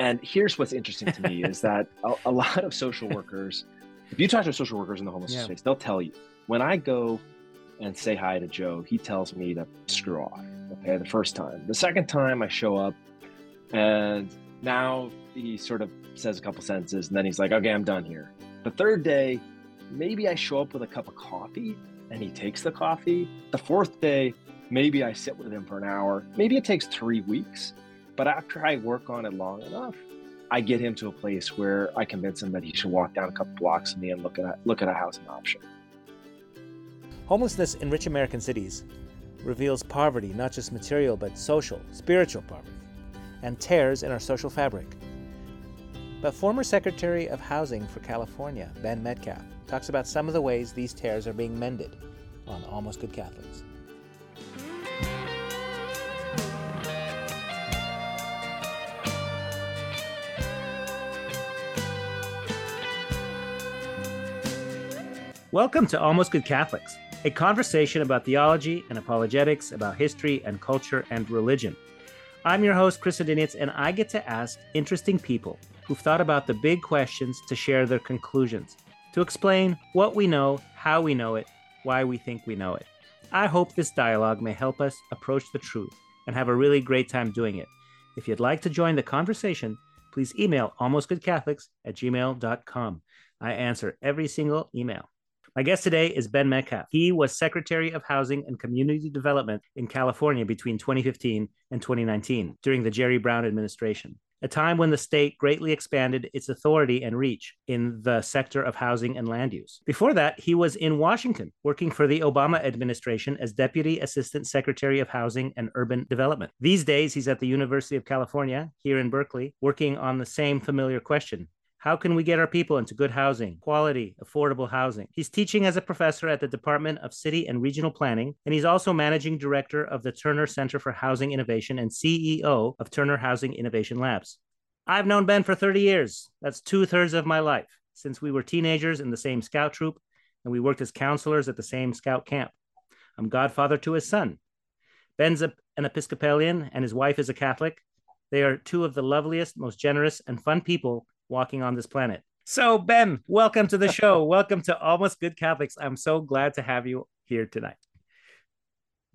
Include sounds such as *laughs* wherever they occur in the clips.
And here's what's interesting to me is that *laughs* a, a, lot of social workers, if you talk to social workers in the homeless yeah. space, they'll tell you when I go and say hi to Joe, he tells me to screw off. Okay, the first time. The second time I show up and now he sort of says a couple sentences and then he's like, okay, I'm done here. The third day, maybe I show up with a cup of coffee and he takes the coffee. The fourth day, maybe I sit with him for an hour. Maybe it takes three weeks. But after I work on it long enough, I get him to a place where I convince him that he should walk down a couple blocks and look at a, look at a housing option. Homelessness in rich American cities reveals poverty, not just material, but social, spiritual poverty, and tears in our social fabric. But former Secretary of Housing for California, Ben Metcalf, talks about some of the ways these tears are being mended on Almost Good Catholics. Welcome to Almost Good Catholics, a conversation about theology and apologetics, about history and culture and religion. I'm your host, Chris Odyniec, and I get to ask interesting people who've thought about the big questions to share their conclusions, to explain what we know, how we know it, why we think we know it. I hope this dialogue may help us approach the truth and have a really great time doing it. If you'd like to join the conversation, please email almostgoodcatholics at gmail.com. I answer every single email. My guest today is Ben Metcalf. He was Secretary of Housing and Community Development in California between 2015 and 2019 during the Jerry Brown administration, a time when the state greatly expanded its authority and reach in the sector of housing and land use. Before that, he was in Washington working for the Obama administration as Deputy Assistant Secretary of Housing and Urban Development. These days, he's at the University of California here in Berkeley working on the same familiar question how can we get our people into good housing, quality, affordable housing? He's teaching as a professor at the Department of City and Regional Planning, and he's also managing director of the Terner Center for Housing Innovation and CEO of Terner Housing Innovation Labs. I've known Ben for 30 years. That's two thirds of my life, since we were teenagers in the same scout troop and we worked as counselors at the same scout camp. I'm godfather to his son. Ben's an Episcopalian and his wife is a Catholic. They are two of the loveliest, most generous, and fun people walking on this planet. So, Ben, welcome to the *laughs* show. welcome to Almost Good Catholics. I'm so glad to have you here tonight.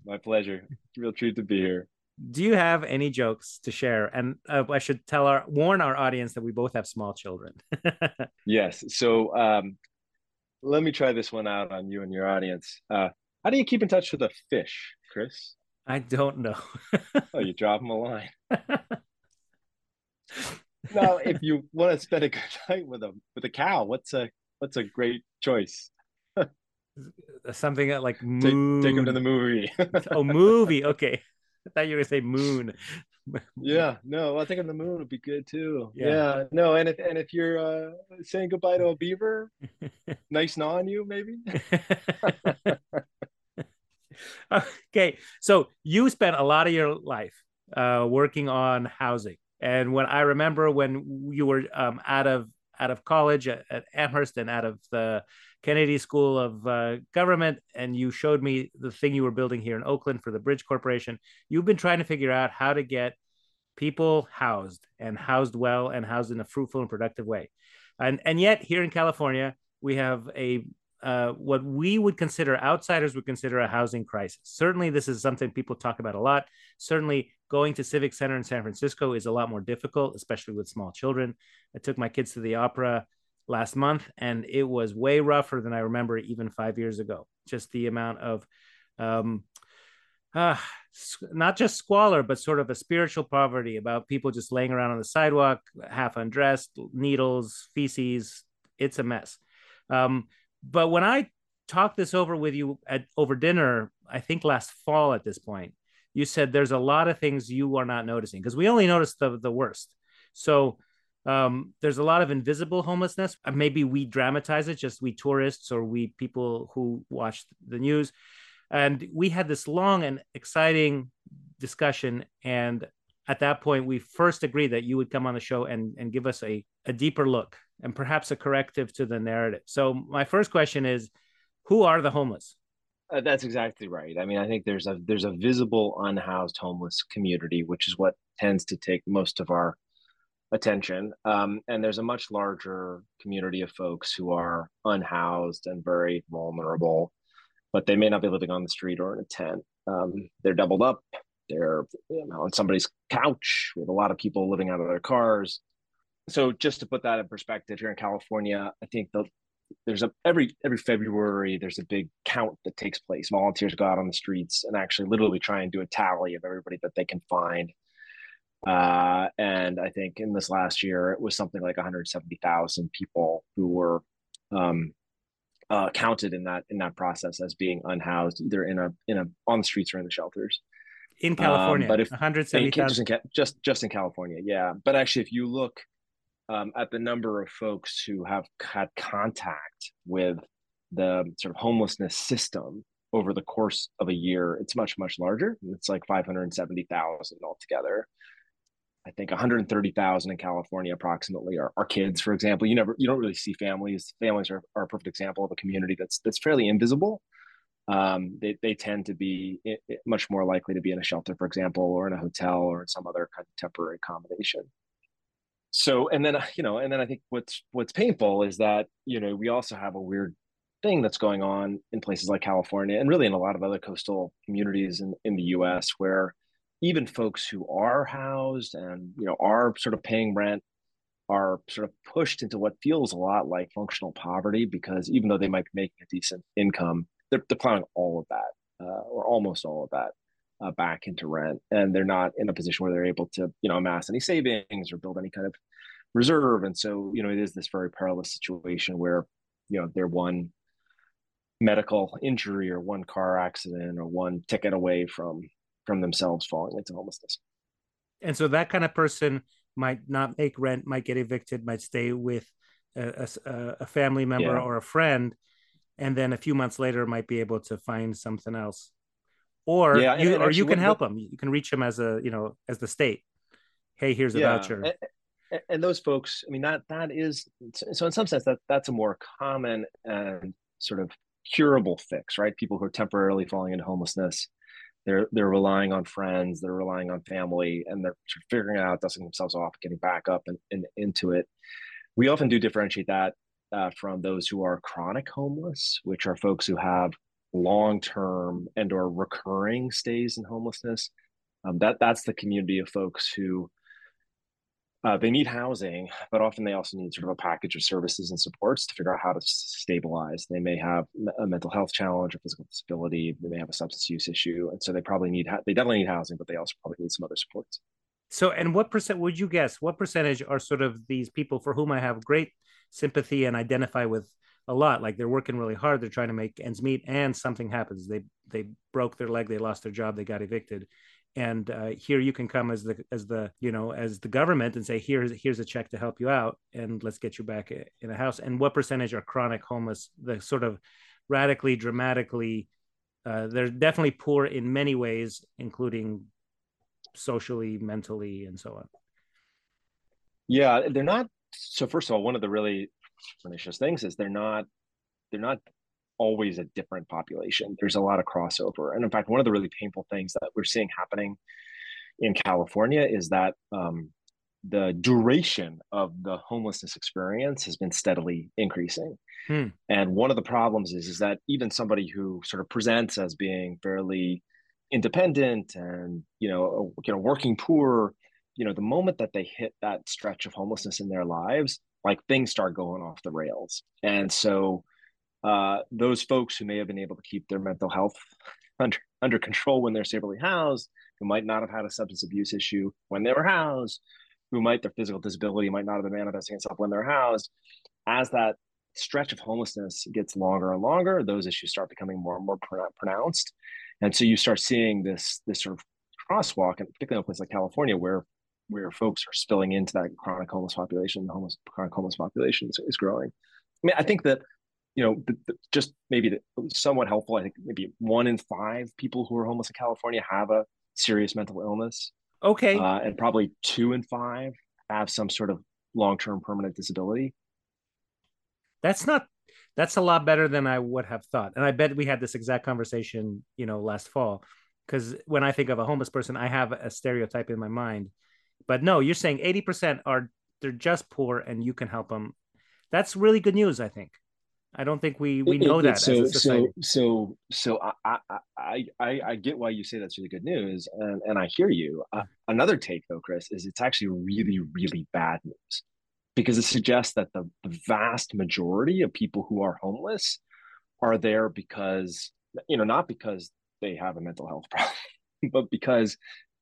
My pleasure. Real treat to be here. Do you have any jokes to share? And uh, I should tell our warn our audience that we both have small children. *laughs* yes. So um, let me try this one out on you and your audience. Uh, how do you keep in touch with a fish, Chris? I don't know. oh, you drop them a line. *laughs* now, if you want to spend a good *laughs* night with a with a cow, what's a what's a great choice? *laughs* Something like moon. Take, take him to the movie. *laughs* oh, movie. Okay, I thought you were gonna say moon. yeah, no, I think on the moon would be good too. Yeah. yeah, no, and if and if you're uh, saying goodbye to a beaver, nice on you, maybe. okay, so you spent a lot of your life uh, working on housing and when I remember when you were um, out of out of college at, at, Amherst and out of the Kennedy School of uh, Government, and you showed me the thing you were building here in Oakland for the Bridge Corporation. You've been trying to figure out how to get people housed and housed well and housed in a fruitful and productive way. And and yet here in California, we have a uh, what we would consider outsiders would consider a housing crisis. Certainly, this is something people talk about a lot. Certainly, going to Civic Center in San Francisco is a lot more difficult, especially with small children. I took my kids to the opera last month, and it was way rougher than I remember even five years ago. Just the amount of, um, uh, not just squalor, but sort of a spiritual poverty about people just laying around on the sidewalk, half undressed, needles, feces. It's a mess. Um, but when I talked this over with you at over dinner, I think last fall at this point, you said there's a lot of things you are not noticing because we only notice the the worst. So um, there's a lot of invisible homelessness. Uh, maybe we dramatize it, just we tourists or we people who watch the news. And we had this long and exciting discussion. And at that point, we first agreed that you would come on the show and, and give us a, a deeper look and perhaps a corrective to the narrative. So, my first question is who are the homeless? Uh, that's exactly right. I mean, I think there's a there's a visible unhoused homeless community, which is what tends to take most of our attention. Um, and there's a much larger community of folks who are unhoused and very vulnerable, but they may not be living on the street or in a tent. Um, they're doubled up. They're you know, on somebody's couch with a lot of people living out of their cars. So just to put that in perspective, here in California, I think the there's a every every February there's a big count that takes place. Volunteers go out on the streets and actually literally try and do a tally of everybody that they can find. Uh, and I think in this last year it was something like 170,000 people who were um, uh, counted in that in that process as being unhoused, either in a in a on the streets or in the shelters. In California, um, but if 170,000 just, just just in California, yeah. But actually, if you look um, at the number of folks who have had contact with the sort of homelessness system over the course of a year, it's much, much larger. It's like 570,000 altogether. I think 130,000 in California approximately are, are kids, for example. You never, you don't really see families. Families are, are a perfect example of a community that's that's fairly invisible. Um, they, they tend to be much more likely to be in a shelter, for example, or in a hotel or in some other kind of temporary accommodation so and then you know and then i think what's what's painful is that you know we also have a weird thing that's going on in places like california and really in a lot of other coastal communities in, in the us where even folks who are housed and you know are sort of paying rent are sort of pushed into what feels a lot like functional poverty because even though they might be making a decent income they're, they're plowing all of that uh, or almost all of that uh, back into rent and they're not in a position where they're able to you know amass any savings or build any kind of reserve. And so you know it is this very perilous situation where you know they're one medical injury or one car accident or one ticket away from from themselves falling into homelessness. And so that kind of person might not make rent might get evicted might stay with a, a, a family member yeah. or a friend and then a few months later might be able to find something else or yeah, you or you can help them. You can reach them as a you know as the state. Hey, here's a yeah, voucher. And, and those folks, I mean, that that is so in some sense that that's a more common and sort of curable fix, right? People who are temporarily falling into homelessness, they're they're relying on friends, they're relying on family, and they're sort of figuring out, dusting themselves off, getting back up and, and into it. We often do differentiate that uh, from those who are chronic homeless, which are folks who have long-term and or recurring stays in homelessness um, that that's the community of folks who uh, they need housing but often they also need sort of a package of services and supports to figure out how to stabilize. They may have a mental health challenge or physical disability they may have a substance use issue and so they probably need they definitely need housing but they also probably need some other supports. So and what percent would you guess what percentage are sort of these people for whom i have great sympathy and identify with a lot like they're working really hard they're trying to make ends meet and something happens. They they broke their leg they lost their job they got evicted. And uh, here you can come as the as the you know as the government and say here's here's a check to help you out and let's get you back in a house. And what percentage are chronic homeless the sort of radically dramatically uh, they're definitely poor in many ways including socially mentally and so on. Yeah they're not so first of all one of the really pernicious things is they're not they're not always a different population. There's a lot of crossover, and in fact, one of the really painful things that we're seeing happening in California is that um, the duration of the homelessness experience has been steadily increasing. Hmm. And one of the problems is is that even somebody who sort of presents as being fairly independent and you know you know working poor you know the moment that they hit that stretch of homelessness in their lives like things start going off the rails. And so uh, those folks who may have been able to keep their mental health *laughs* under under control when they're stably housed who might not have had a substance abuse issue when they were housed who might their physical disability might not have been manifesting itself when they're housed as that stretch of homelessness gets longer and longer those issues start becoming more and more pronounced. And so you start seeing this this sort of crosswalk, and particularly in a place like California, where where folks are spilling into that chronic homeless population, the homeless chronic homeless population is, is growing. I mean, I think that you know, the, the, just maybe the, somewhat helpful. I think maybe one in five people who are homeless in California have a serious mental illness. Okay, uh, and probably two in five have some sort of long-term permanent disability. That's not that's a lot better than I would have thought. And I bet we had this exact conversation, you know, last fall. Because when I think of a homeless person, I have a stereotype in my mind. But no, you're saying 80% are they're just poor and you can help them. That's really good news, I think. I don't think we we know it, that. So so so so I, I I I get why you say that's really good news, and and I hear you. Uh, another take though, Chris, is it's actually really really bad news because it suggests that the, the vast majority of people who are homeless are there because you know not because they have a mental health *laughs* problem but because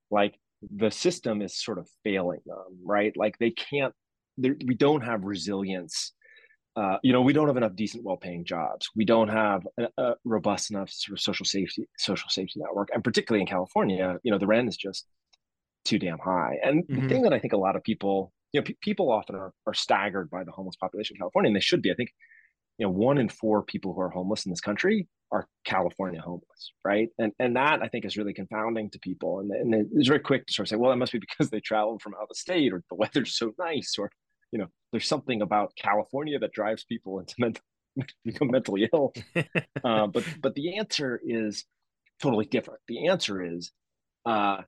like the system is sort of failing them right? Like they can't we don't have resilience. Uh, you know we don't have enough decent well-paying jobs. We don't have a, a, robust enough sort of social safety social safety network. And particularly in california you know the rent is just too damn high. And mm-hmm. the thing that i think a lot of people you know, people often are, are staggered by the homeless population in California, and they should be. I think, you know, one in four people who are homeless in this country are California homeless, right? And and that I think is really confounding to people. And, and it's very quick to sort of say, well, it must be because they traveled from out of state, or the *laughs* weather's so nice, or you know, there's something about California that drives people into *laughs* mental become mentally ill. *laughs* uh, but but the answer is totally different. The answer is uh,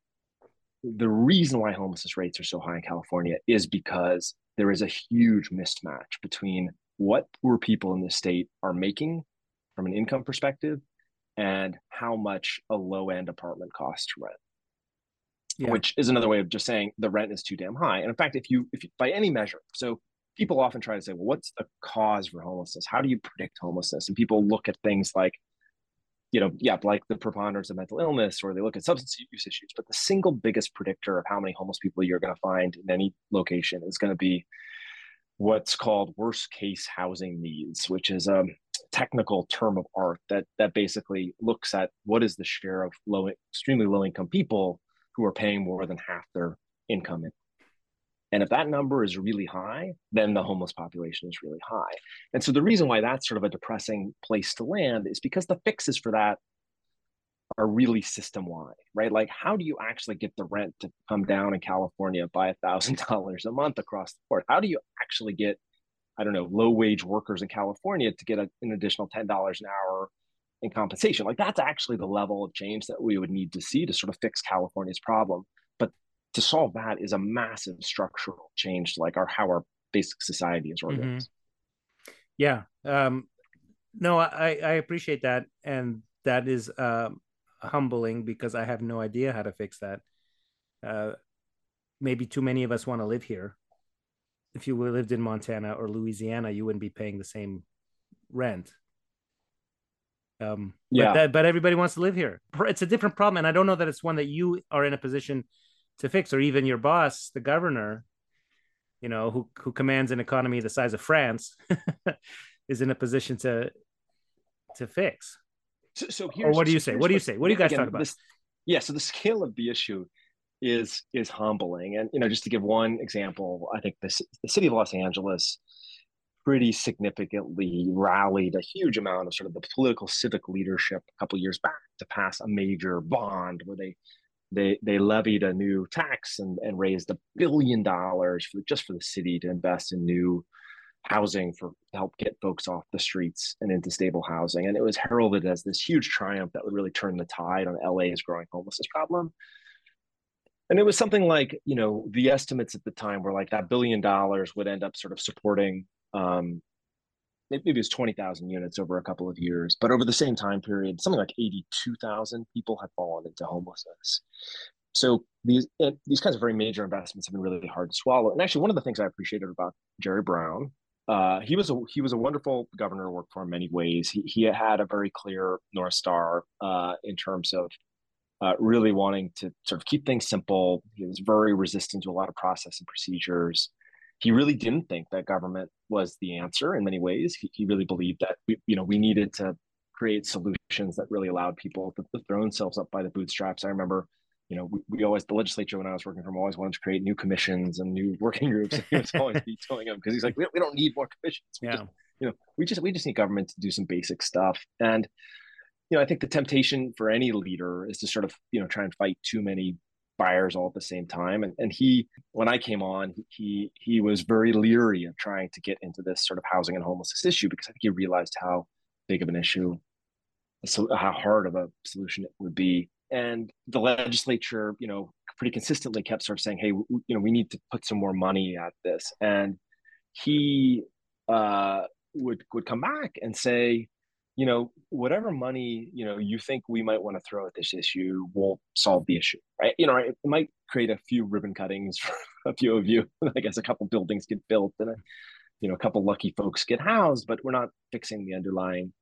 the reason why homelessness rates are so high in California is because there is a huge mismatch between what poor people in the state are making from an income perspective and how much a low end apartment costs to rent. Yeah. Which is another way of just saying the rent is too damn high. And in fact, if you if you, by any measure, so people often try to say, well, what's the cause for homelessness? How do you predict homelessness? And people look at things like you know, yeah, like the preponderance of mental illness, or they look at substance use issues. But the single biggest predictor of how many homeless people you're going to find in any location is going to be what's called worst case housing needs, which is a technical term of art that that basically looks at what is the share of low, extremely low income people who are paying more than half their income in and if that number is really high, then the homeless population is really high. And so the reason why that's sort of a depressing place to land is because the fixes for that are really system wide, right? Like, how do you actually get the rent to come down in California by a thousand *laughs* dollars a month across the board? How do you actually get, I don't know, low wage workers in California to get a, an additional ten dollars an hour in compensation? Like, that's actually the level of change that we would need to see to sort of fix California's problem But to solve that is a massive structural change to like our how our basic society is organized. Mm-hmm. Yeah. Um, no, I, I appreciate that. And that is um, humbling because I have no idea how to fix that. Uh, maybe too many of us want to live here. If you lived in Montana or Louisiana, you wouldn't be paying the same rent. Um, yeah. But, that, but everybody wants to live here. It's a different problem, and I don't know that it's one that you are in a position to fix, or even your boss, the governor, you know, who who commands an economy the size of France, *laughs* is in a position to to fix. So, so or what do you say? What do you say? What do you guys again, talk about? This, yeah, so the scale of the issue is is humbling, and you know, just to give one example, I think the the city of Los Angeles pretty significantly rallied a huge amount of sort of the political civic leadership a couple years back to pass a major bond where they they they levied a new tax and, and raised a billion dollars for just for the city to invest in new housing for help get folks off the streets and into stable housing. And it was heralded as this huge triumph that would really turn the tide on LA's growing homelessness problem. And it was something like, you know, the estimates at the time were like that billion dollars would end up sort of supporting um, maybe it was 20,000 units over a couple of years, but over the same time period, something like 82,000 people had fallen into homelessness. So these these kinds of very major investments have been really hard to swallow. And actually, one of the things I appreciated about Jerry Brown, uh, he was a he was a wonderful governor to work for in many ways. He he had a very clear north star uh, in terms of uh, really wanting to sort of keep things simple. He was very resistant to a lot of process and procedures he really didn't think that government was the answer in many ways. He, he really believed that we, you know, we needed to create solutions that really allowed people to, to throw themselves up by the bootstraps. I remember, you know, we, we, always the legislature when I was working from always wanted to create new commissions and new *laughs* working groups. And he was always *laughs* telling him because he's like, we, we don't need more commissions. We yeah. Just, you know, we just we just need government to do some basic stuff. And you know, I think the temptation for any leader is to sort of you know try and fight too many fires all at the same time. And and he, when I came on, he he was very leery of trying to get into this sort of housing and homelessness issue because I think he realized how big of an issue, so how hard of a solution it would be. And the legislature, you know, pretty consistently kept sort of saying, "Hey, you know, we need to put some more money at this." And he uh, would would come back and say, you know, whatever money, you know, you think we might want to throw at this issue won't solve the issue, right? You know, it might create a few ribbon cuttings for *laughs* a few of you. *laughs* I guess a couple buildings get built and a, you know, a couple lucky folks get housed, but we're not fixing the underlying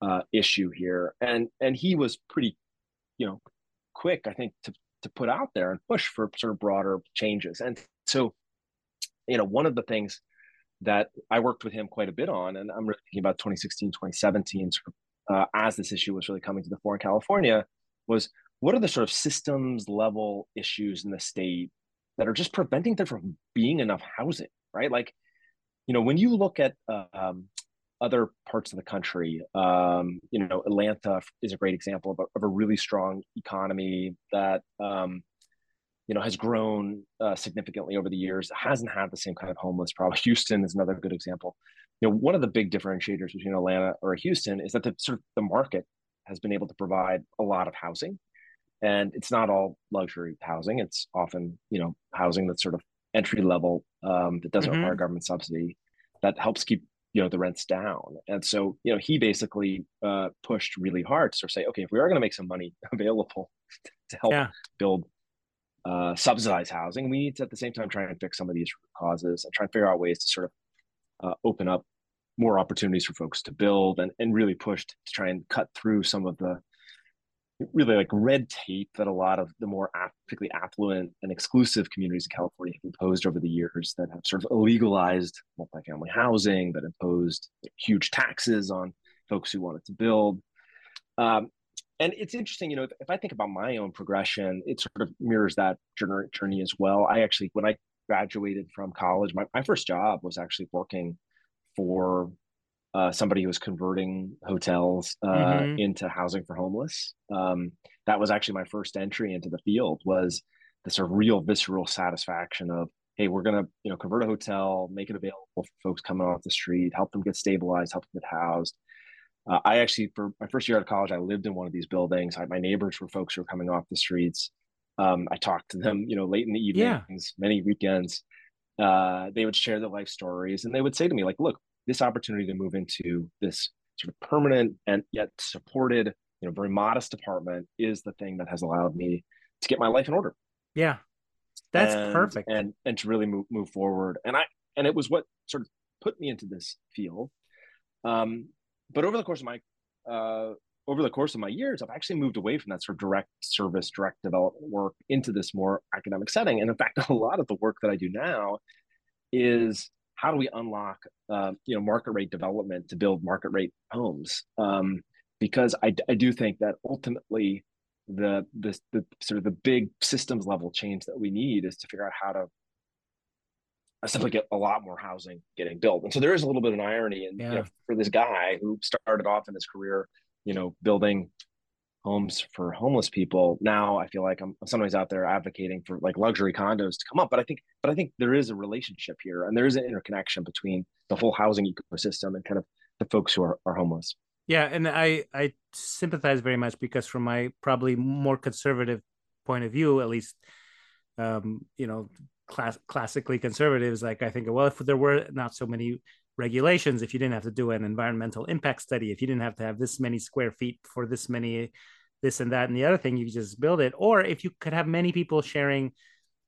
uh, issue here. And and he was pretty, you know, quick, I think, to to put out there and push for sort of broader changes. And so, you know, one of the things that I worked with him quite a bit on. And I'm really thinking about 2016, 2017, sort of, uh, as this issue was really coming to the fore in California, was what are the sort of systems level issues in the state that are just preventing there from being enough housing, right? Like, you know, when you look at uh, um, other parts of the country, um, you know, Atlanta is a great example of a, of a really strong economy that um, you know, has grown uh, significantly over the years. Hasn't had the same kind of homeless problem. *laughs* Houston is another good example. You know, one of the big differentiators between Atlanta or Houston is that the sort of the market has been able to provide a lot of housing, and it's not all luxury housing. It's often you know housing that's sort of entry level um, that doesn't mm-hmm. require government subsidy that helps keep you know the rents down. And so you know he basically uh, pushed really hard to sort of say, okay, if we are going to make some money *laughs* available *laughs* to help yeah. build uh, subsidize housing. We need to at the same time try and fix some of these causes and try and figure out ways to sort of uh, open up more opportunities for folks to build and, and really pushed to try and cut through some of the really like red tape that a lot of the more particularly affluent and exclusive communities in California have imposed over the years that have sort of illegalized multifamily housing, that imposed huge taxes on folks who wanted to build. Um, and it's interesting, you know, if, if, I think about my own progression, it sort of mirrors that journey as well. I actually, when I graduated from college, my, my first job was actually working for uh, somebody who was converting hotels uh, mm-hmm. into housing for homeless. Um, that was actually my first entry into the field was this sort of real visceral satisfaction of, hey, we're gonna, you know, convert a hotel, make it available for folks coming off the street, help them get stabilized, help them get housed. Uh, I actually, for my first year out of college, I lived in one of these buildings. I, my neighbors were folks who were coming off the streets. Um, I talked to them, you know, late in the evenings, yeah. many weekends. Uh, they would share their life stories, and they would say to me, like, "Look, this opportunity to move into this sort of permanent and yet supported, you know, very modest apartment is the thing that has allowed me to get my life in order." Yeah, that's and, perfect, and and to really move move forward. And I and it was what sort of put me into this field. Um, but over the course of my uh, over the course of my years, I've actually moved away from that sort of direct service, direct development work into this more academic setting. And in fact, *laughs* a lot of the work that I do now is how do we unlock, uh, you know, market rate development to build market rate homes? Um, because I, I do think that ultimately the, the the sort of the big systems level change that we need is to figure out how to simply get a lot more housing getting built. And so there is a little bit of an irony and yeah. you know, for this guy who started off in his career, you know, building homes for homeless people. Now I feel like I'm sometimes out there advocating for like luxury condos to come up. But I think but I think there is a relationship here and there is an interconnection between the whole housing ecosystem and kind of the folks who are, are homeless. Yeah, and I I sympathize very much because from my probably more conservative point of view, at least um, you know, class, classically conservatives like i think well if there were not so many regulations if you didn't have to do an environmental impact study if you didn't have to have this many square feet for this many this and that and the other thing you just build it. Or if you could have many people sharing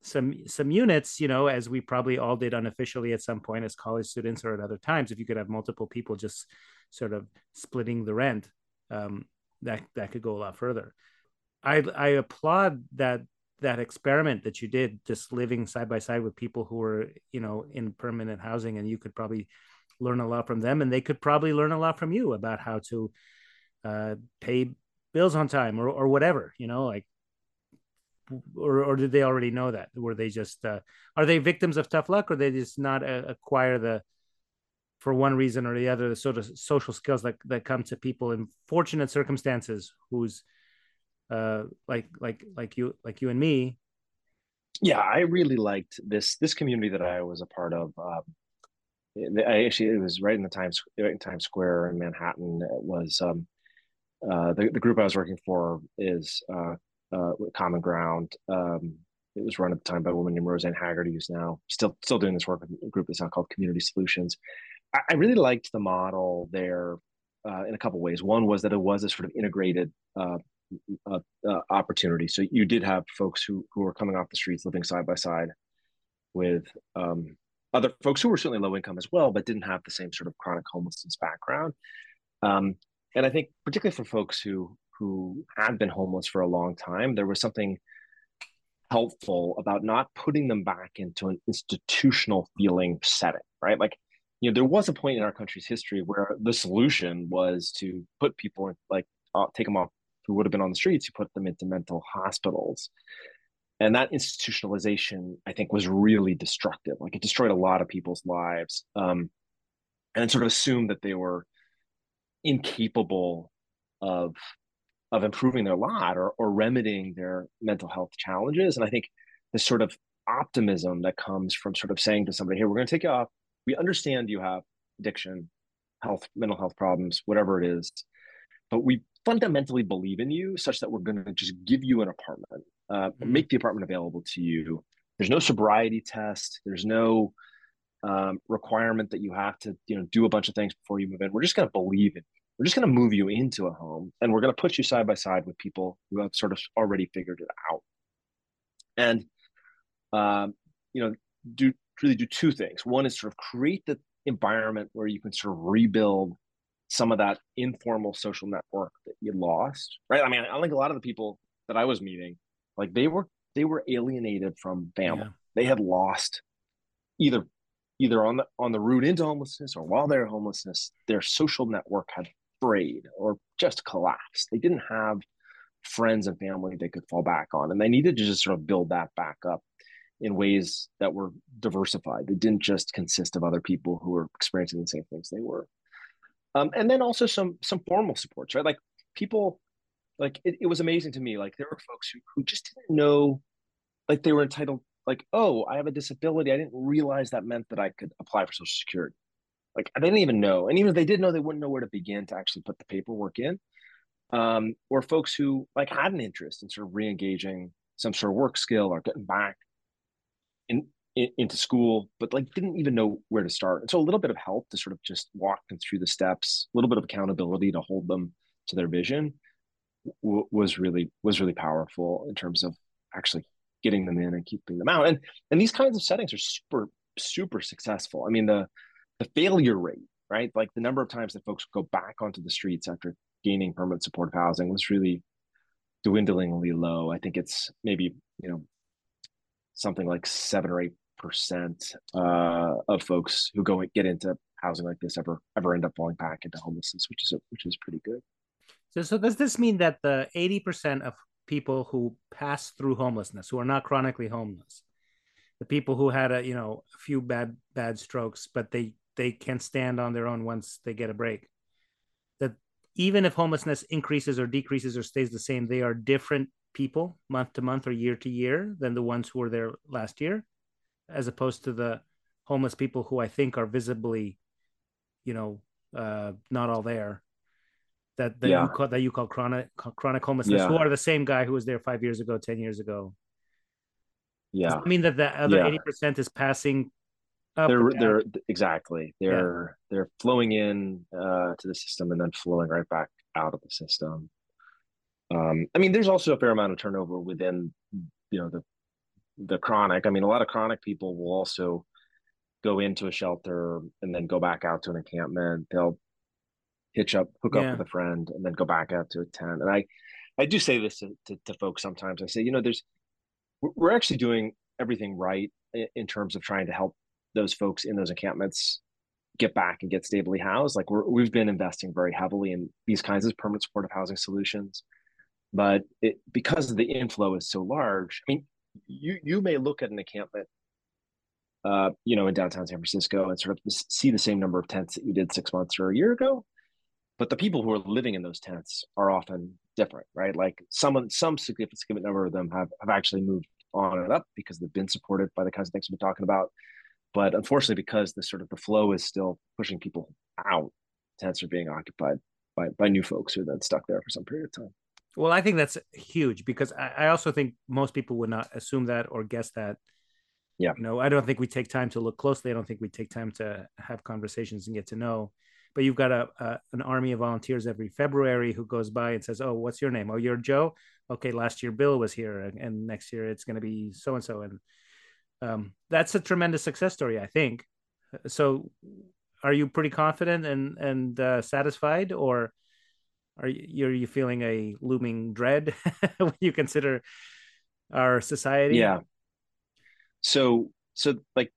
some some units you know as we probably all did unofficially at some point as college students or at other times if you could have multiple people just sort of splitting the rent um, that that could go a lot further. I i applaud that that experiment that you did just living side by side with people who were you know in permanent housing and you could probably learn a lot from them and they could probably learn a lot from you about how to uh, pay bills on time or, or whatever you know like or, or did they already know that? Were they just uh, are they victims of tough luck or they just not uh, acquire the for one reason or the other the sort of social skills that, that come to people in fortunate circumstances who's uh like like like you like you and me? Yeah i really liked this this community that i was a part of um I actually it was right in the Times right in Times Square in Manhattan. It was um, uh, the the group I was working for is uh, uh, Common Ground. Um, it was run at the time by a woman named Rosanne Haggerty, who's now still still doing this work with a group that's now called Community Solutions. I, I really liked the model there uh, in a couple ways. One was that it was a sort of integrated uh, uh, opportunity. So you did have folks who who were coming off the streets, living side by side with um, other folks who were certainly low income as well, but didn't have the same sort of chronic homelessness background. Um, and I think particularly for folks who who had been homeless for a long time, there was something helpful about not putting them back into an institutional feeling setting, right? Like, you know, there was a point in our country's history where the solution was to put people in, like, uh, take them off who would have been on the streets, you put them into mental hospitals. And that institutionalization, I think, was really destructive. Like it destroyed a lot of people's lives, um, and sort of assumed that they were incapable of of improving their lot or, or remedying their mental health challenges. And I think this sort of optimism that comes from sort of saying to somebody, "Hey, we're going to take you off. We understand you have addiction, health, mental health problems, whatever it is, but we fundamentally believe in you such that we're going to just give you an apartment, uh, mm-hmm. make the apartment available to you. There's no sobriety test. There's no um, requirement that you have to, you know, do a bunch of things before you move in. We're just going to believe in you. We're just going to move you into a home, and we're going to put you side by side with people who have sort of already figured it out. And, um, you know, do really do two things. One is sort of create the environment where you can sort of rebuild some of that informal social network that you lost, right? I mean, I think a lot of the people that I was meeting, like they were they were alienated from family. Yeah. They had lost either either on the on the route into homelessness or while they're homelessness, their social network had frayed or just collapsed. They didn't have friends and family they could fall back on, and they needed to just sort of build that back up in ways that were diversified. They didn't just consist of other people who were experiencing the same things they were um, and then also some some formal supports, right? Like people, like it, it was amazing to me. Like there were folks who who just didn't know, like they were entitled. Like, oh, I have a disability. I didn't realize that meant that I could apply for Social Security. Like they didn't even know, and even if they did know, they wouldn't know where to begin to actually put the paperwork in. Um, or folks who like had an interest in sort of re-engaging some sort of work skill or getting back in in, into school, but like didn't even know where to start. And so a little bit of help to sort of just walk them through the steps, a little bit of accountability to hold them to their vision w- was really was really powerful in terms of actually getting them in and keeping them out. And and these kinds of settings are super super successful. I mean the the failure rate, right? Like the number of times that folks go back onto the streets after gaining permanent supportive housing was really dwindlingly low. I think it's maybe, you know, something like seven or eight percent uh, of folks who go get into housing like this ever ever end up falling back into homelessness, which is a, which is pretty good. So, so does this mean that the eighty percent of people who pass through homelessness, who are not chronically homeless, the people who had a you know a few bad bad strokes, but they they can stand on their own once they get a break, that even if homelessness increases or decreases or stays the same, they are different people month to month or year to year than the ones who were there last year as opposed to the homeless people who I think are visibly, you know, uh, not all there. That that yeah. you call that you call chronic chronic homelessness, yeah. who are the same guy who was there five years ago, ten years ago. Yeah. I mean that the other eighty percent is passing. they're they're exactly they're they're flowing in uh, to the system and then flowing right back out of the system. Um, I mean, there's also a fair amount of turnover within you know the the chronic. I mean, a lot of chronic people will also go into a shelter and then go back out to an encampment. They'll hitch up, hook yeah. up with a friend, and then go back out to a tent. And I, I do say this to, to, to folks sometimes. I say, you know, there's we're actually doing everything right in terms of trying to help those folks in those encampments get back and get stably housed. Like we're, we've been investing very heavily in these kinds of permanent supportive housing solutions, but it, because the inflow is so large, I mean, you you may look at an encampment, uh, you know, in downtown San Francisco and sort of see the same number of tents that you did six months or a year ago, but the people who are living in those tents are often different, right? Like some some significant number of them have have actually moved on and up because they've been supported by the kinds of things we've been talking about. But unfortunately, because the sort of the flow is still pushing people out, tents are being occupied by by new folks who are then stuck there for some period of time. Well, I think that's huge because I, I also think most people would not assume that or guess that. Yeah. You know, I don't think we take time to look closely. I don't think we take time to have conversations and get to know. But you've got a, a an army of volunteers every February who goes by and says, "Oh, what's your name? Oh, you're Joe. Okay, last year Bill was here, and, and next year it's going to be so and so." And um, that's a tremendous success story, I think. So, are you pretty confident and and uh, satisfied, or are you are you feeling a looming dread *laughs* when you consider our society? Yeah. So so like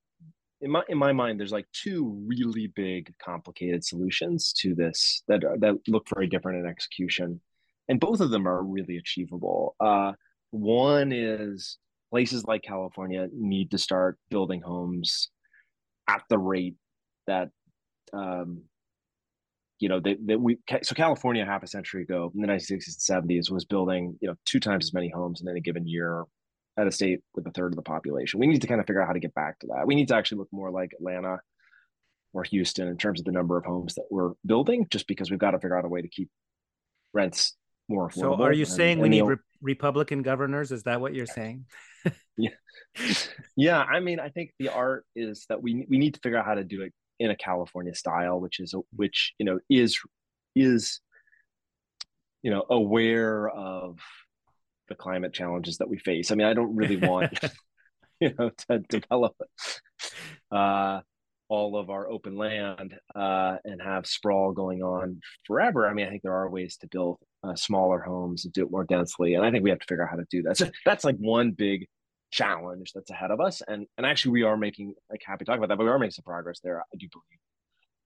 in my in my mind, there's like two really big, complicated solutions to this that that look very different in execution, and both of them are really achievable. Uh, one is places like California need to start building homes at the rate that um, you know, that, that we so California half a century ago in the 1960s and 70s was building, you know, two times as many homes in any given year at a state with a third of the population. We need to kind of figure out how to get back to that. We need to actually look more like Atlanta or Houston in terms of the number of homes that we're building, just because we've got to figure out a way to keep rents more affordable. So, are you saying we need re- Republican governors? Is that what you're saying? *laughs* yeah, yeah. I mean, I think the art is that we we need to figure out how to do it in a California style, which is which you know is is you know aware of the climate challenges that we face. I mean, I don't really *laughs* want *laughs* you know to develop uh, all of our open land uh, and have sprawl going on forever. I mean, I think there are ways to build uh, smaller homes and do it more densely, and I think we have to figure out how to do that. So that's like one big challenge that's ahead of us. And and actually we are making like happy to talk about that, but we are making some progress there, I do believe.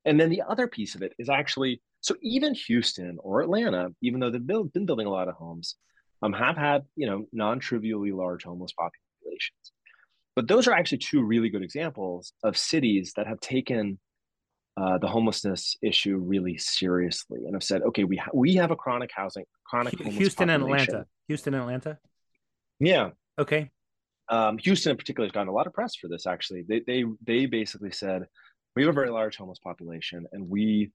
And then the other piece of it is actually so even Houston or Atlanta, even though they've been building a lot of homes, um, have had you know non-trivially large homeless populations. But those are actually two really good examples of cities that have taken uh, the homelessness issue really seriously and have said, okay, we ha- we have a chronic housing, chronic Houston and Atlanta, Houston and Atlanta. Yeah. Okay. Um, Houston in particular has gotten a lot of press for this. Actually, they they they basically said we have a very large homeless population, and we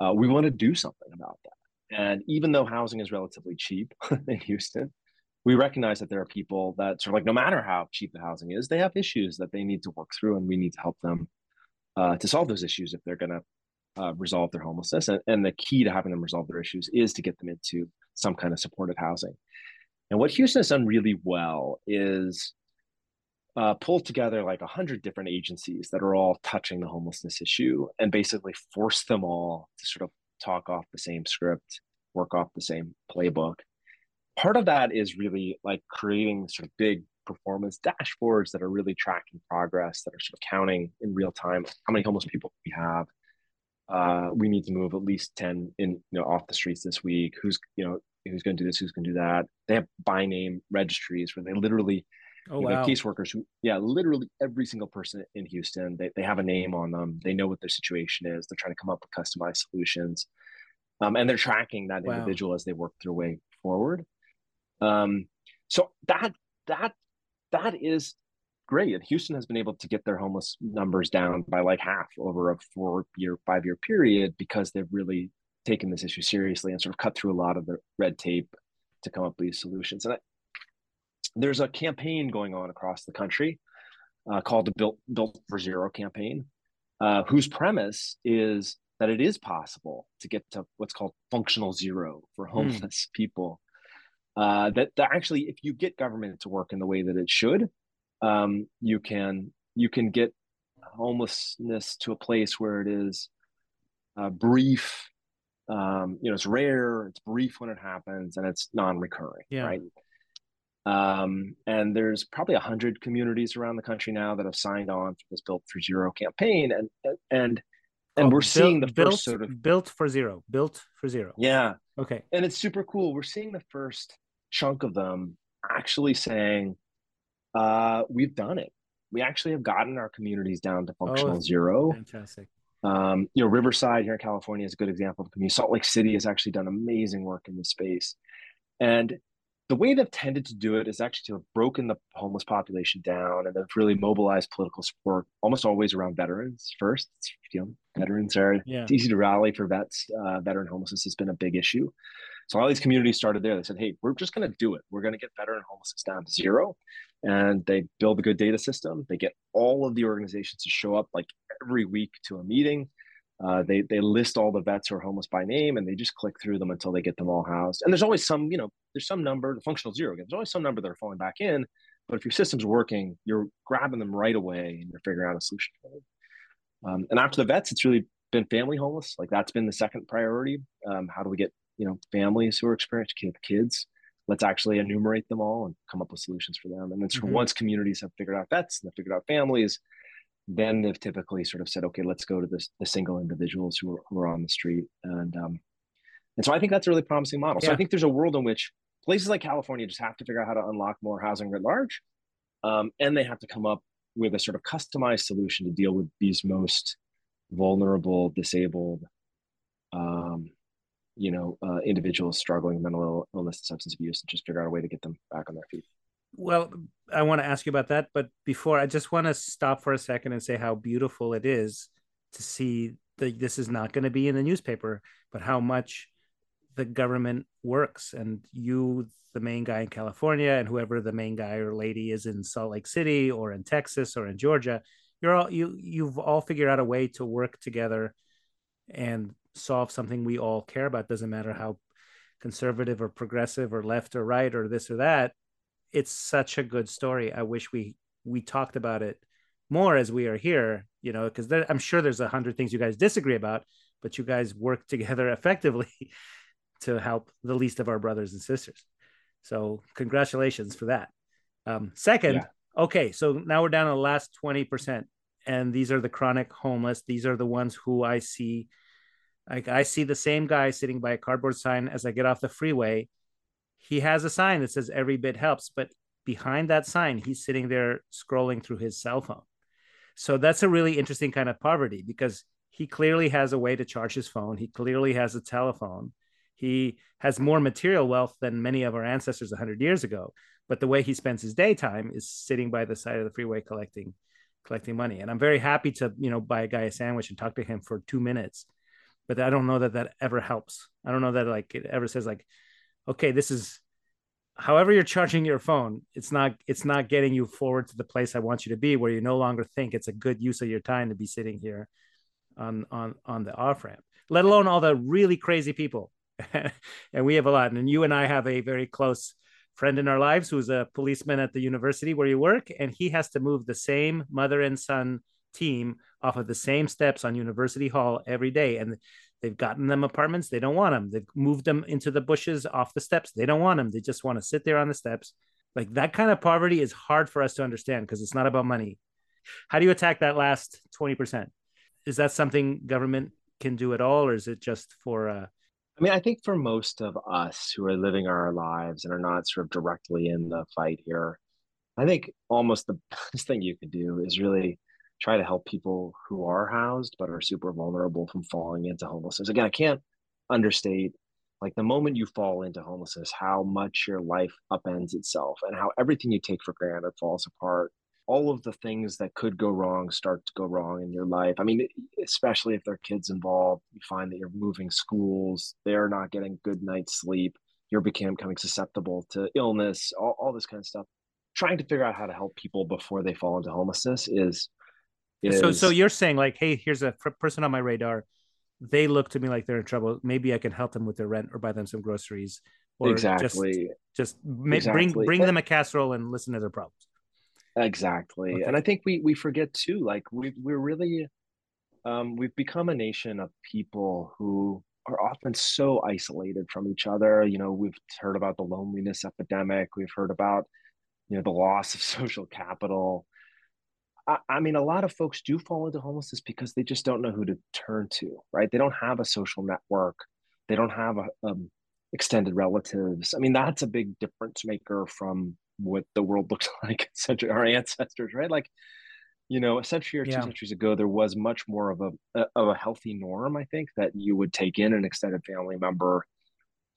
uh, we want to do something about that. And even though housing is relatively cheap *laughs* in Houston, we recognize that there are people that sort of like no matter how cheap the housing is, they have issues that they need to work through, and we need to help them uh, to solve those issues if they're going to uh, resolve their homelessness. And, and the key to having them resolve their issues is to get them into some kind of supported housing. And what Houston has done really well is uh, pulled together like a hundred different agencies that are all touching the homelessness issue and basically force them all to sort of talk off the same script, work off the same playbook. Part of that is really like creating sort of big performance dashboards that are really tracking progress, that are sort of counting in real time how many homeless people we have. Uh, we need to move at least 10 in you know off the streets this week. Who's you know who's going to do this? Who's going to do that? They have by name registries where they literally Oh, you wow. caseworkers who, yeah, literally every single person in Houston, they, they have a name on them. They know what their situation is. They're trying to come up with customized solutions. Um, and they're tracking that wow. individual as they work their way forward. Um, so that, that, that is great. And Houston has been able to get their homeless numbers down by like half over a four year, five year period because they've really taken this issue seriously and sort of cut through a lot of the red tape to come up with these solutions. And I, there's a campaign going on across the country uh, called the Built Built for Zero campaign, uh, whose premise is that it is possible to get to what's called functional zero for hmm. homeless mm. *laughs* people. Uh, that, that actually, if you get government to work in the way that it should, um, you can you can get homelessness to a place where it is uh, brief. Um, you know, it's rare, it's brief when it happens, and it's non-recurring. Yeah. Right. Um, and there's probably a hundred communities around the country now that have signed on for this Built for Zero campaign, and and and oh, we're seeing the built, first sort of built for zero, built for zero. Yeah. Okay. And it's super cool. We're seeing the first chunk of them actually saying, uh, "We've done it. We actually have gotten our communities down to functional oh, zero." Fantastic. Um, you know, Riverside here in California is a good example of community. Salt Lake City has actually done amazing work in this space, and the way they've tended to do it is actually to have broken the homeless population down and then really mobilized political support almost always around veterans first. You know, veterans are yeah. it's easy to rally for vets. Uh, veteran homelessness has been a big issue. So all these communities started there. They said, "Hey, we're just going to do it. We're going to get veteran homelessness down to zero. And they build a good data system. They get all of the organizations to show up like every week to a meeting. Uh, they they list all the vets who are homeless by name, and they just click through them until they get them all housed. And there's always some, you know, there's some number, the functional zero. Again, there's always some number that are falling back in. But if your system's working, you're grabbing them right away, and you're figuring out a solution for them. Um, and after the vets, it's really been family homeless. Like that's been the second priority. Um, how do we get you know families who are experienced kids? Let's actually enumerate them all and come up with solutions for them. And then mm-hmm. once communities have figured out vets and they've figured out families, then they've typically sort of said, okay, let's go to this, the single individuals who are, who are on the street. And, um, and so I think that's a really promising model. Yeah. So I think there's a world in which places like California just have to figure out how to unlock more housing writ large. Um, and they have to come up with a sort of customized solution to deal with these most vulnerable, disabled, um, you know, uh, individuals struggling with mental illness and substance abuse and just figure out a way to get them back on their feet. Well, I want to ask you about that, but before I just want to stop for a second and say how beautiful it is to see that this is not going to be in the newspaper, but how much the government works and you the main guy in California and whoever the main guy or lady is in Salt Lake City or in Texas or in Georgia, you're all you you've all figured out a way to work together and solve something we all care about. Doesn't matter how conservative or progressive or left or right or this or that it's such a good story. I wish we we talked about it more as we are here, you know, because I'm sure there's a hundred things you guys disagree about, but you guys work *laughs* together effectively to help the least of our brothers and sisters. So congratulations for that. Um, second, yeah. okay, so now we're down to the last 20%. And these are the chronic homeless. These are the ones who I see. Like I see the same guy sitting by a cardboard sign as I get off the freeway he has a sign that says every bit helps, but behind that sign, he's sitting there scrolling through his cell phone. So that's a really interesting kind of poverty because he clearly has a way to charge his phone. He clearly has a telephone. He has more material wealth than many of our ancestors 100 years ago. But the way he spends his daytime is sitting by the side of the freeway collecting collecting money. And I'm very happy to, you know, buy a guy a sandwich and talk to him for two minutes. But I don't know that that ever helps. I don't know that like it ever says like, okay, this is however you're charging your phone, it's not it's not getting you forward to the place I want you to be, where you no longer think it's a good use of your time to be sitting here on on on the off ramp. Let alone all the really crazy people, *laughs* and we have a lot. And you and I have a very close friend in our lives who's a policeman at the university where you work, and he has to move the same mother and son team off of the same steps on University Hall every day, and They've gotten them apartments. They don't want them. They've moved them into the bushes off the steps. They don't want them. They just want to sit there on the steps. Like that kind of poverty is hard for us to understand because it's not about money. How do you attack that last 20%? Is that something government can do at all, or is it just for? Uh... I mean, I think for most of us who are living our lives and are not sort of directly in the fight here, I think almost the *laughs* best thing you could do is really try to help people who are housed but are super vulnerable from falling into homelessness. Again, I can't understate like the moment you fall into homelessness, how much your life upends itself and how everything you take for granted falls apart. All of the things that could go wrong start to go wrong in your life. I mean, especially if there are kids involved, you find that you're moving schools, they're not getting good night's sleep, you're becoming susceptible to illness, all, all this kind of stuff. trying to figure out how to help people before they fall into homelessness is, is so so you're saying like hey here's a person on my radar. They look to me like they're in trouble. Maybe i can help them with their rent or buy them some groceries or exactly. just, just exactly. bring bring them a casserole and listen to their problems. Exactly. Okay. and i think we we forget too like we we're really um we've become a nation of people who are often so isolated from each other. You know we've heard about the loneliness epidemic. We've heard about you know the loss of *laughs* social capital I, I, mean a lot of folks do fall into homelessness because they just don't know who to turn to right? They don't have a social network. They don't have a, um, extended relatives. I mean that's a big difference maker from what the world *laughs* looked like century our ancestors right? Like you know a century or two yeah. centuries ago there was much more of a, a, of a healthy norm i think that you would take in an extended family member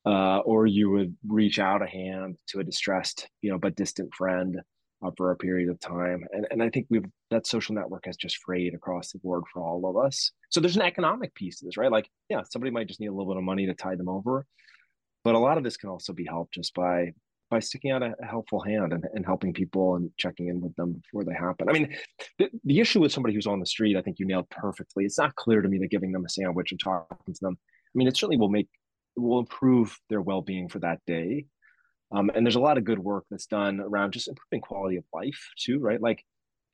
uh, or you would reach out a hand to a distressed, you know, but distant friend uh, for a period of time. And, and I think we've that social network has just frayed across the board for all of us. So there's an economic piece to this, right? Like, yeah, somebody might just need a little bit of money to tide them over, but a lot of this can also be helped just by by sticking out a, a helpful hand and, and helping people and checking in with them before they happen. I mean, the, the issue with somebody who's on the street, I think you nailed perfectly. It's not clear to me that giving them a sandwich and talking to them, I mean, it certainly will make will improve their well-being for that day um, and there's a lot of good work that's done around just improving quality of life too right? Like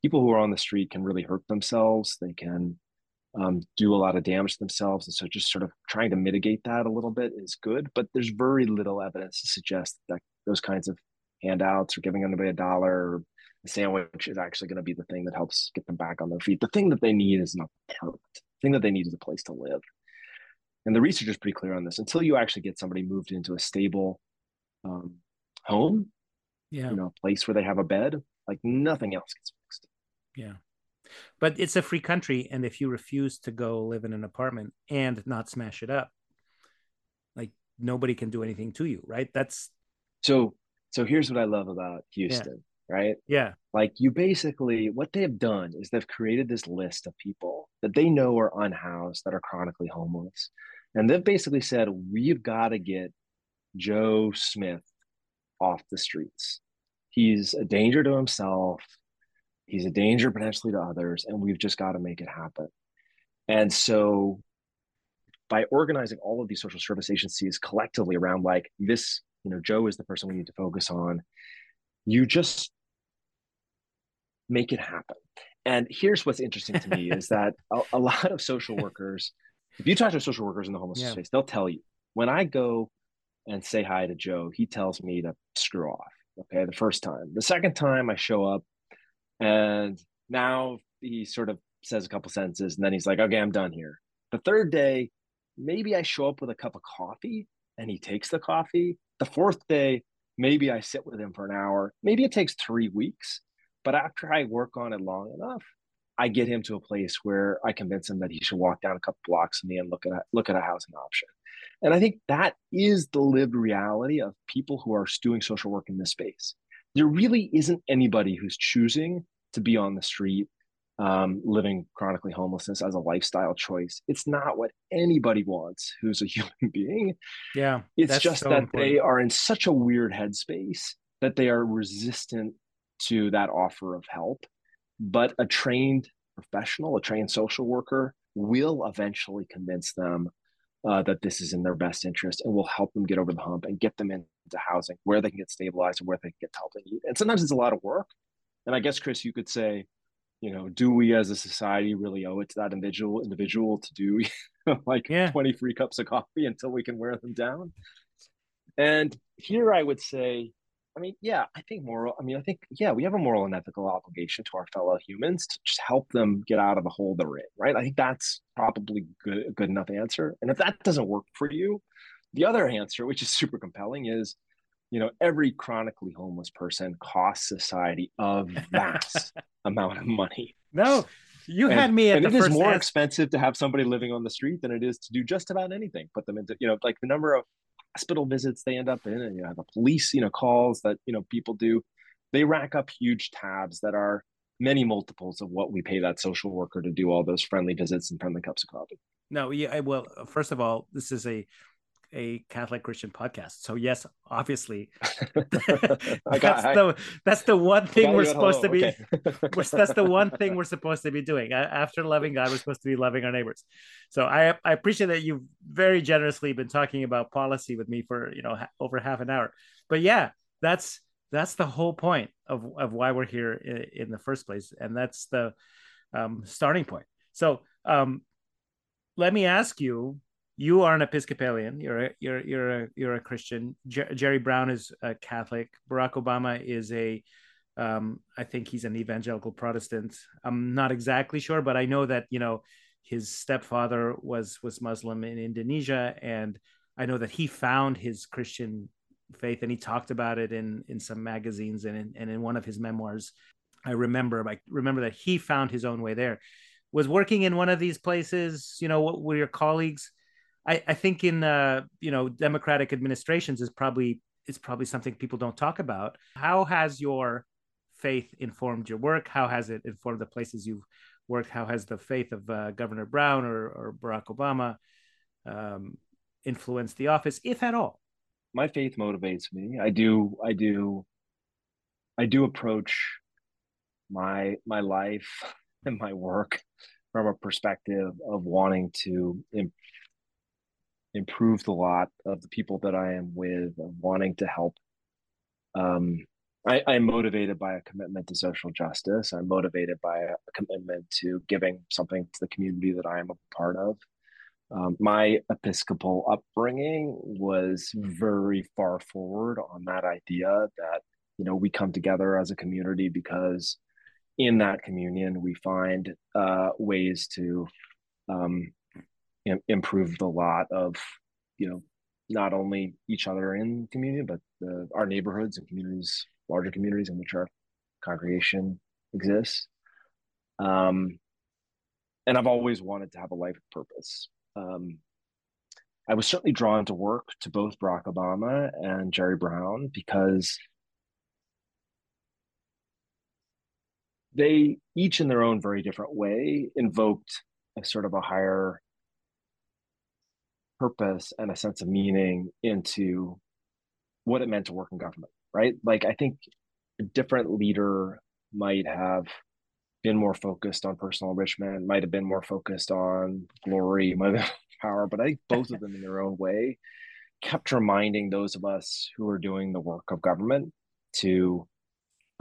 people who are on the street can really hurt themselves. They can um, do a lot of damage to themselves and so just sort of trying to mitigate that a little bit is good but there's very little evidence to suggest that those kinds of handouts or giving anybody a dollar or a sandwich is actually going to be the thing that helps get them back on their feet. The thing that they need is an apartment. The thing that they need is a place to live. And the research is pretty clear on this. Until you actually get somebody moved into a stable um, home yeah. you know a place where they have a bed like nothing else gets fixed. Yeah. But it's a free country and if you refuse to go live in an apartment and not smash it up like nobody can do anything to you right? That's so so here's what i love about houston yeah. right? Yeah. Like you basically what they have done is they've created this list of people that they know are unhoused that are chronically homeless and they've basically said, we've got to get Joe Smith off the streets. He's a danger to himself. He's a danger potentially to others, and we've just got to make it happen. And so, by organizing all of these social service agencies collectively around like this, you know, Joe is the person we need to focus on, you just make it happen. And here's what's interesting to me *laughs* is that a, a lot of social workers if you talk to social workers in the homeless yeah. space, they'll tell you when I go and say hi to Joe, he tells me to screw off. Okay, the first time. The second time I show up and now he sort of says a couple sentences and then he's like, okay, I'm done here. The third day, maybe I show up with a cup of coffee and he takes the coffee. The fourth day, maybe I sit with him for an hour. Maybe it takes three weeks. But after I work on it long enough, I get him to a place where I convince him that he should walk down a couple blocks from me and look at a, look at a housing option. And I think that is the lived reality of people who are doing social work in this space. There really isn't anybody who's choosing to be on the street, um, living chronically homelessness as a lifestyle choice. It's not what anybody wants who's a *laughs* human being. Yeah. It's just so that important. they are in such a weird headspace that they are resistant to that offer of help but a trained professional, a trained social worker will eventually convince them uh, that this is in their best interest and will help them get over the hump and get them into housing where they can get stabilized and where they can get the help they need. And sometimes it's a lot of work. And I guess, Chris, you could say, you know, do we as a society really owe it to that individual individual to do *laughs* like yeah. 20 free cups of coffee until we can wear them down? And here I would say, I mean, yeah, I think moral. I mean, I think yeah, we have a moral and ethical obligation to our fellow humans to just help them get out of the hole they're in, right? I think that's probably good, a good enough answer. And if that doesn't work for you, the other answer, which is super compelling, is you know every chronically homeless person costs society a vast *laughs* amount of money. No, you and, had me at and it is more answer. expensive to have somebody living on the street than it is to do just about anything. Put them into you know like the number of hospital visits they end up in and you know the police you know calls that you know people do they rack up huge tabs that are many multiples of what we pay that social worker to do all those friendly visits and friendly cups of coffee. No yeah well uh, first of all this is a a Catholic Christian podcast. So yes, obviously, *laughs* *laughs* that's got, the that's the one thing we're supposed to be. Okay. *laughs* that's the one thing we're supposed to be doing. After loving God, we're supposed to be loving our neighbors. So I I appreciate that you've very generously been talking about policy with me for you know over half an hour. But yeah, that's that's the whole point of of why we're here in, in the first place, and that's the um, starting point. So um, let me ask you you are an Episcopalian. You're a, you're you're a you're a Christian. Jer- Jerry Brown is a Catholic. Barack Obama is a, um, I think he's an evangelical Protestant. I'm not exactly sure, but I know that you know his stepfather was was Muslim in Indonesia, and I know that he found his Christian faith, and he talked about it in in some magazines and in, and in one of his memoirs. I remember I remember that he found his own way there. Was working in one of these places, you know, what were your colleagues? I, I think in uh, you know democratic administrations is probably is probably something people don't talk about. How has your faith informed your work? How has it informed the places you've worked? How has the faith of uh, Governor Brown or, or Barack Obama um, influenced the office, if at all? My faith motivates me. I do. I do. I do approach my my life *laughs* and my work from a perspective of wanting to improve a lot of the people that I am with, wanting to help. Um, I, I'm motivated by a commitment to social justice. I'm motivated by a, a commitment to giving something to the community that I am a part of. Um, my Episcopal upbringing was very far forward on that idea that you know we come together as a community because in that communion we find uh, ways to um, improve a lot of you know not only each other in community but the, our neighborhoods and communities larger communities in which our congregation exists. Um, and i've always wanted to have a life of purpose. Um, i was certainly drawn to work to both barack obama and jerry brown because they each in their own very different way invoked a sort of a higher purpose and a sense of meaning into what it meant to work in government, right? Like I think a different leader might have been more focused on personal enrichment, might have been more focused on glory, might have *laughs* power, but I think both of them in their own way kept reminding those of us who are doing the work of government to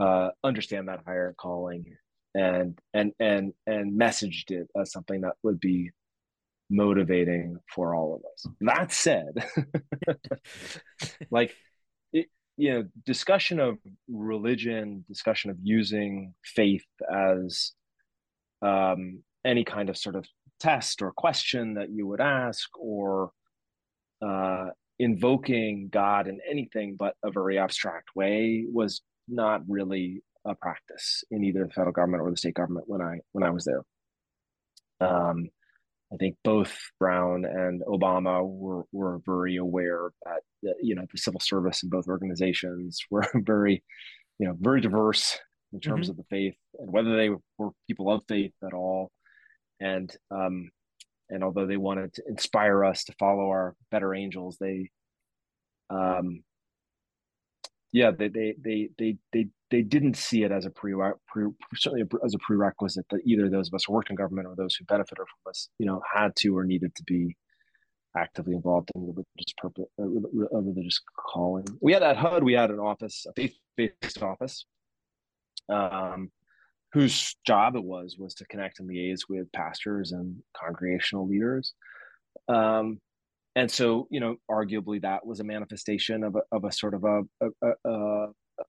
uh, understand that higher calling and and and and messaged it as something that would be motivating for all of us. That said, *laughs* like, it, you know, discussion of religion, discussion of using faith as um, any kind of sort of test or question that you would ask, or uh, invoking God in anything but a very abstract way was not really a practice in either the federal government or the state government when I when I was there. Um, I think both Brown and Obama were, were very aware that, you know the civil service in both organizations *laughs* were very you know very diverse in terms mm-hmm. of the faith and whether they were people of faith at all and um and although they wanted to inspire us to follow our better angels they um yeah they they they they they, they didn't see it as a pre, pre certainly as a prerequisite that either those of us who worked in government or those who benefited from us you know had to or needed to be actively involved in religious purpose uh, religious calling. We had at hud we had an office a faith-based office um, whose job it was was to connect and liaise with pastors and congregational leaders. Um, and so you know arguably that was a manifestation of a, of a sort of a, a, a,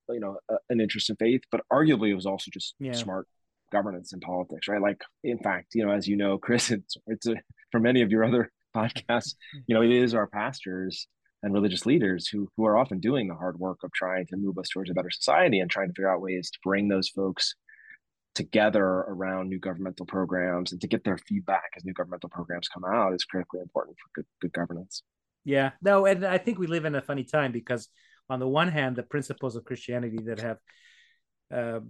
you know an interest in faith but arguably it was also just yeah. smart governance and politics right like in fact you know as you know chris *laughs* it's, it's a, for many of your other *laughs* podcasts you know it is our pastors and religious leaders who who are often doing the hard work of trying to move us towards a better society and trying to figure out ways to bring those folks together around new governmental programs and to get their feedback as new governmental programs come out is critically important for good, good governance. Yeah, no, and I think we live in a funny time because on the one hand, the principles of Christianity that have uh,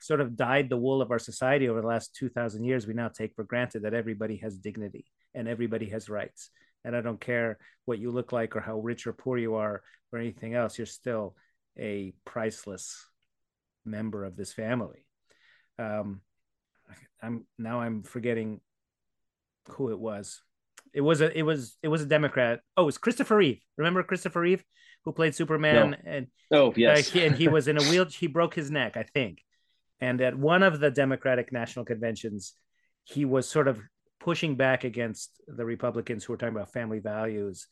sort of dyed the wool of our society over the last 2000 years we now take for granted that everybody has dignity and everybody has rights And I don't care what you look like or how rich or poor you are or anything else, you're still a priceless member of this family. Um, I'm now I'm forgetting who it was. It was a it was it was a Democrat. Oh, it was Christopher Reeve. Remember Christopher Reeve who played Superman no. and oh yes, uh, he, and he was in a wheel. He broke his neck, I think. And at one of the Democratic national conventions, he was sort of pushing back against the Republicans who were talking about family values.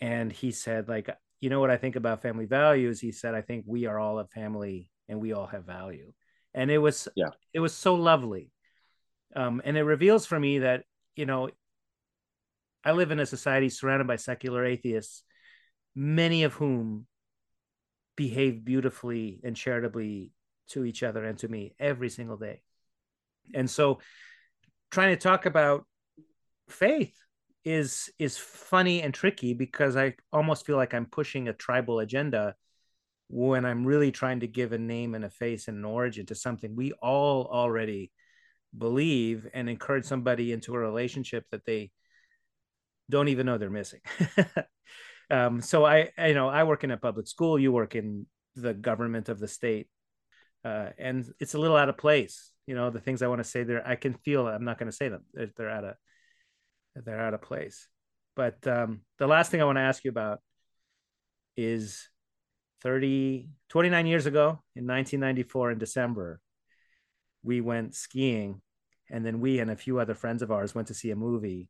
And he said, like, you know what I think about family values? He said, I think we are all a family and we all have value. And it was yeah, it was so lovely. Um, and it reveals for me that, you know, I live in a society surrounded by secular atheists, many of whom behave beautifully and charitably to each other and to me every single day. And so trying to talk about faith is is funny and tricky because I almost feel like I'm pushing a tribal agenda when I'm really trying to give a name and a face and an origin to something we all already believe and encourage somebody into a relationship that they don't even know they're missing. *laughs* um, so I, I, you know, I work in a public school. You work in the government of the state, uh, and it's a little out of place. You know, the things I want to say there, I can feel. I'm not going to say them. They're, they're out of, they're out of place. But um, the last thing I want to ask you about is 30, 29 years ago in 1994 in December, we went skiing, and then we and a few other friends of ours went to see a movie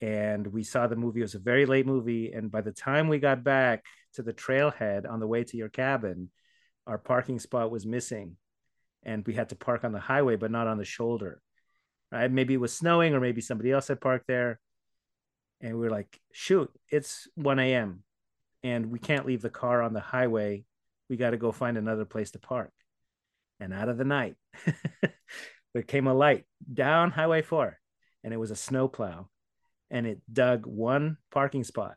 and we saw the movie. It was a very late movie, and by the time we got back to the trailhead on the way to your cabin, our parking spot was missing, and we had to park on the highway, but not on the shoulder. Right? Maybe it was snowing, or maybe somebody else had parked there, and we are like, "Shoot, it's 1 a.m. and we can't leave the car on the highway. We got to go find another place to park." And out of the night, *laughs* there came a light down Highway 4, and it was a snowplow and it dug one parking spot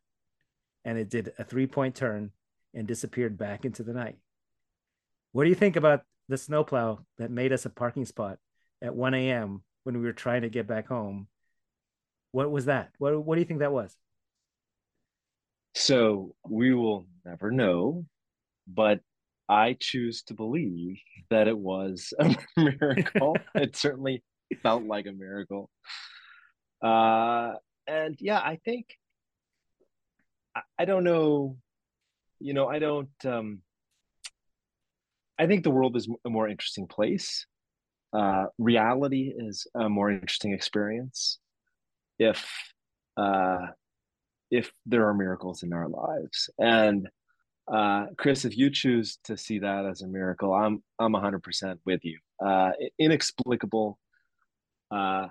and it did a three point turn and disappeared back into the night. What do you think about the snowplow that made us a parking spot at 1 a.m. when we were trying to get back home? What was that? What, what do you think that was? So we will never know, but I choose to believe that it was *laughs* a miracle. *laughs* it certainly felt like a miracle. Uh, and yeah, I think I, I don't know, you know, I don't um I think the world is a more interesting place. Uh, reality is a more interesting experience if uh, if there are miracles in our lives. And uh, Chris, if you choose to see that as a miracle, I'm I'm 100% with you. Uh, inexplicable, uh,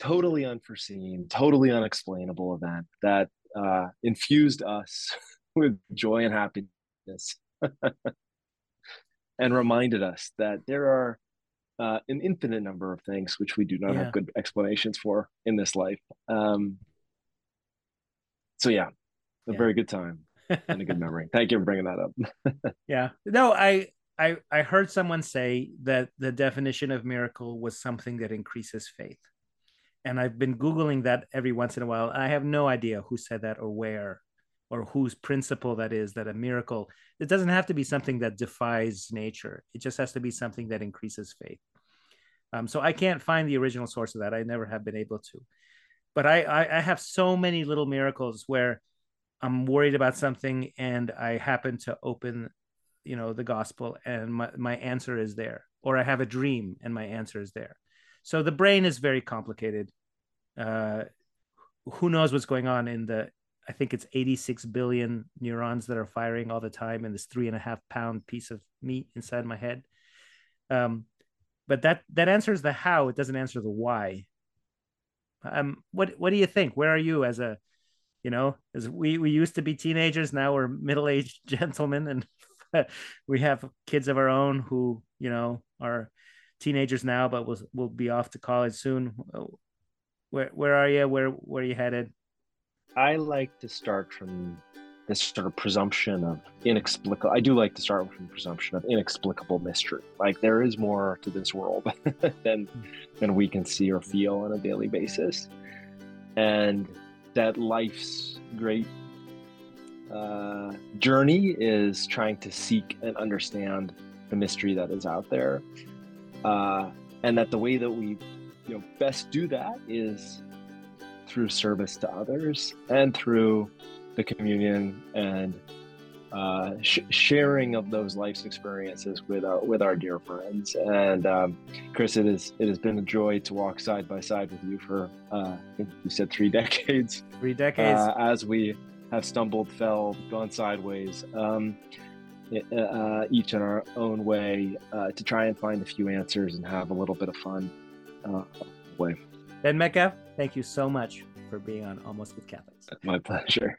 totally unforeseen, totally unexplainable event that uh, infused us *laughs* with joy and happiness *laughs* and reminded us that there are uh, an infinite number of things which we do not yeah. have good explanations for in this life. Um, so, yeah, a yeah. very good time and a good memory. *laughs* Thank you for bringing that up. *laughs* yeah. No, I. I, I heard someone say that the definition of miracle was something that increases faith and I've been Googling that every once in a while. I have no idea who said that or where or whose principle that is that a miracle, it doesn't have to be something that defies nature. It just has to be something that increases faith. Um, so I can't find the original source of that. I never have been able to. But I, I, I have so many little miracles where I'm worried about something and I happen to open, you know, the gospel and my, my answer is there. Or I have a dream and my answer is there so the brain is very complicated. Uh, who knows what's going on in the? I think it's 86 billion neurons that are firing all the time in this three and a half pound piece of meat inside my head. Um, but that that answers the how. It doesn't answer the why. Um, what what do you think? Where are you as a, you know, as we we used to be teenagers, now we're middle aged *laughs* gentlemen, and *laughs* we have kids of our own who you know are teenagers now, but will will be off to college soon. Where where are you? Where where are you headed? I like to start from this sort of presumption of inexplicable. I do like to start with from presumption of inexplicable mystery. Like there is more to this world *laughs* than than we can see or feel on a daily basis, and that life's great uh, journey is trying to seek and understand the mystery that is out there, uh, and that the way that we, you know, best do that is through service to others and through the communion and uh, sh- sharing of those life's experiences with our with our dear friends. And um, Chris, it is it has been a joy to walk side by side with you for uh, I think you said three *laughs* decades. Three decades uh, as we have stumbled, fell, gone sideways. Um, uh, each in our own way uh, to try and find a few answers and have a little bit of fun uh, way. Ben Metcalf, thank you so much for being on Almost with Catholics. My pleasure.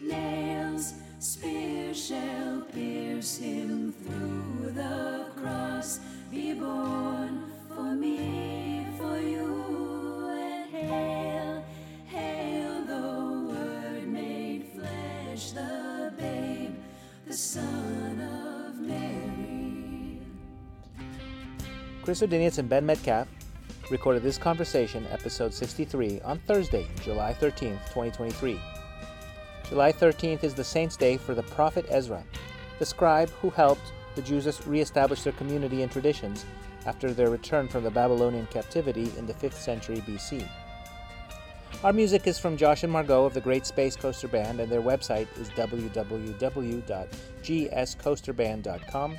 Nails, spear shall pierce him through the cross. Be born for me, for you, and hail, hail the Word made flesh, the babe, the Son of Mary. Chris Odyniec and Ben Metcalf recorded this conversation, episode 63, on Thursday, July 13th, 2023. July 13th is the saint's day for the prophet Ezra, the scribe who helped the Jews reestablish their community and traditions after their return from the Babylonian captivity in the 5th century BC. Our music is from Josh and Margot of the Great Space Coaster Band, and their website is www.gscoasterband.com.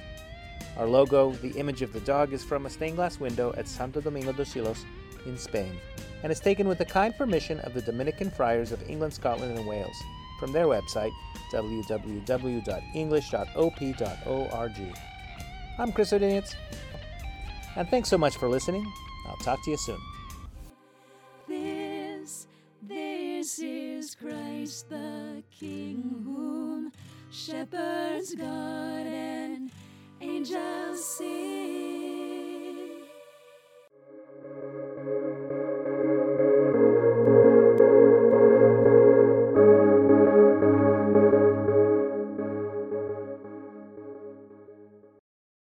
Our logo, the image of the dog, is from a stained glass window at Santo Domingo de Silos in Spain, and is taken with the kind permission of the Dominican Friars of England, Scotland, and Wales from their website, www.english.op.org. I'm Chris Odyniec, and thanks so much for listening. I'll talk to you soon. This, this is Christ the King, whom shepherds guard and angels sing.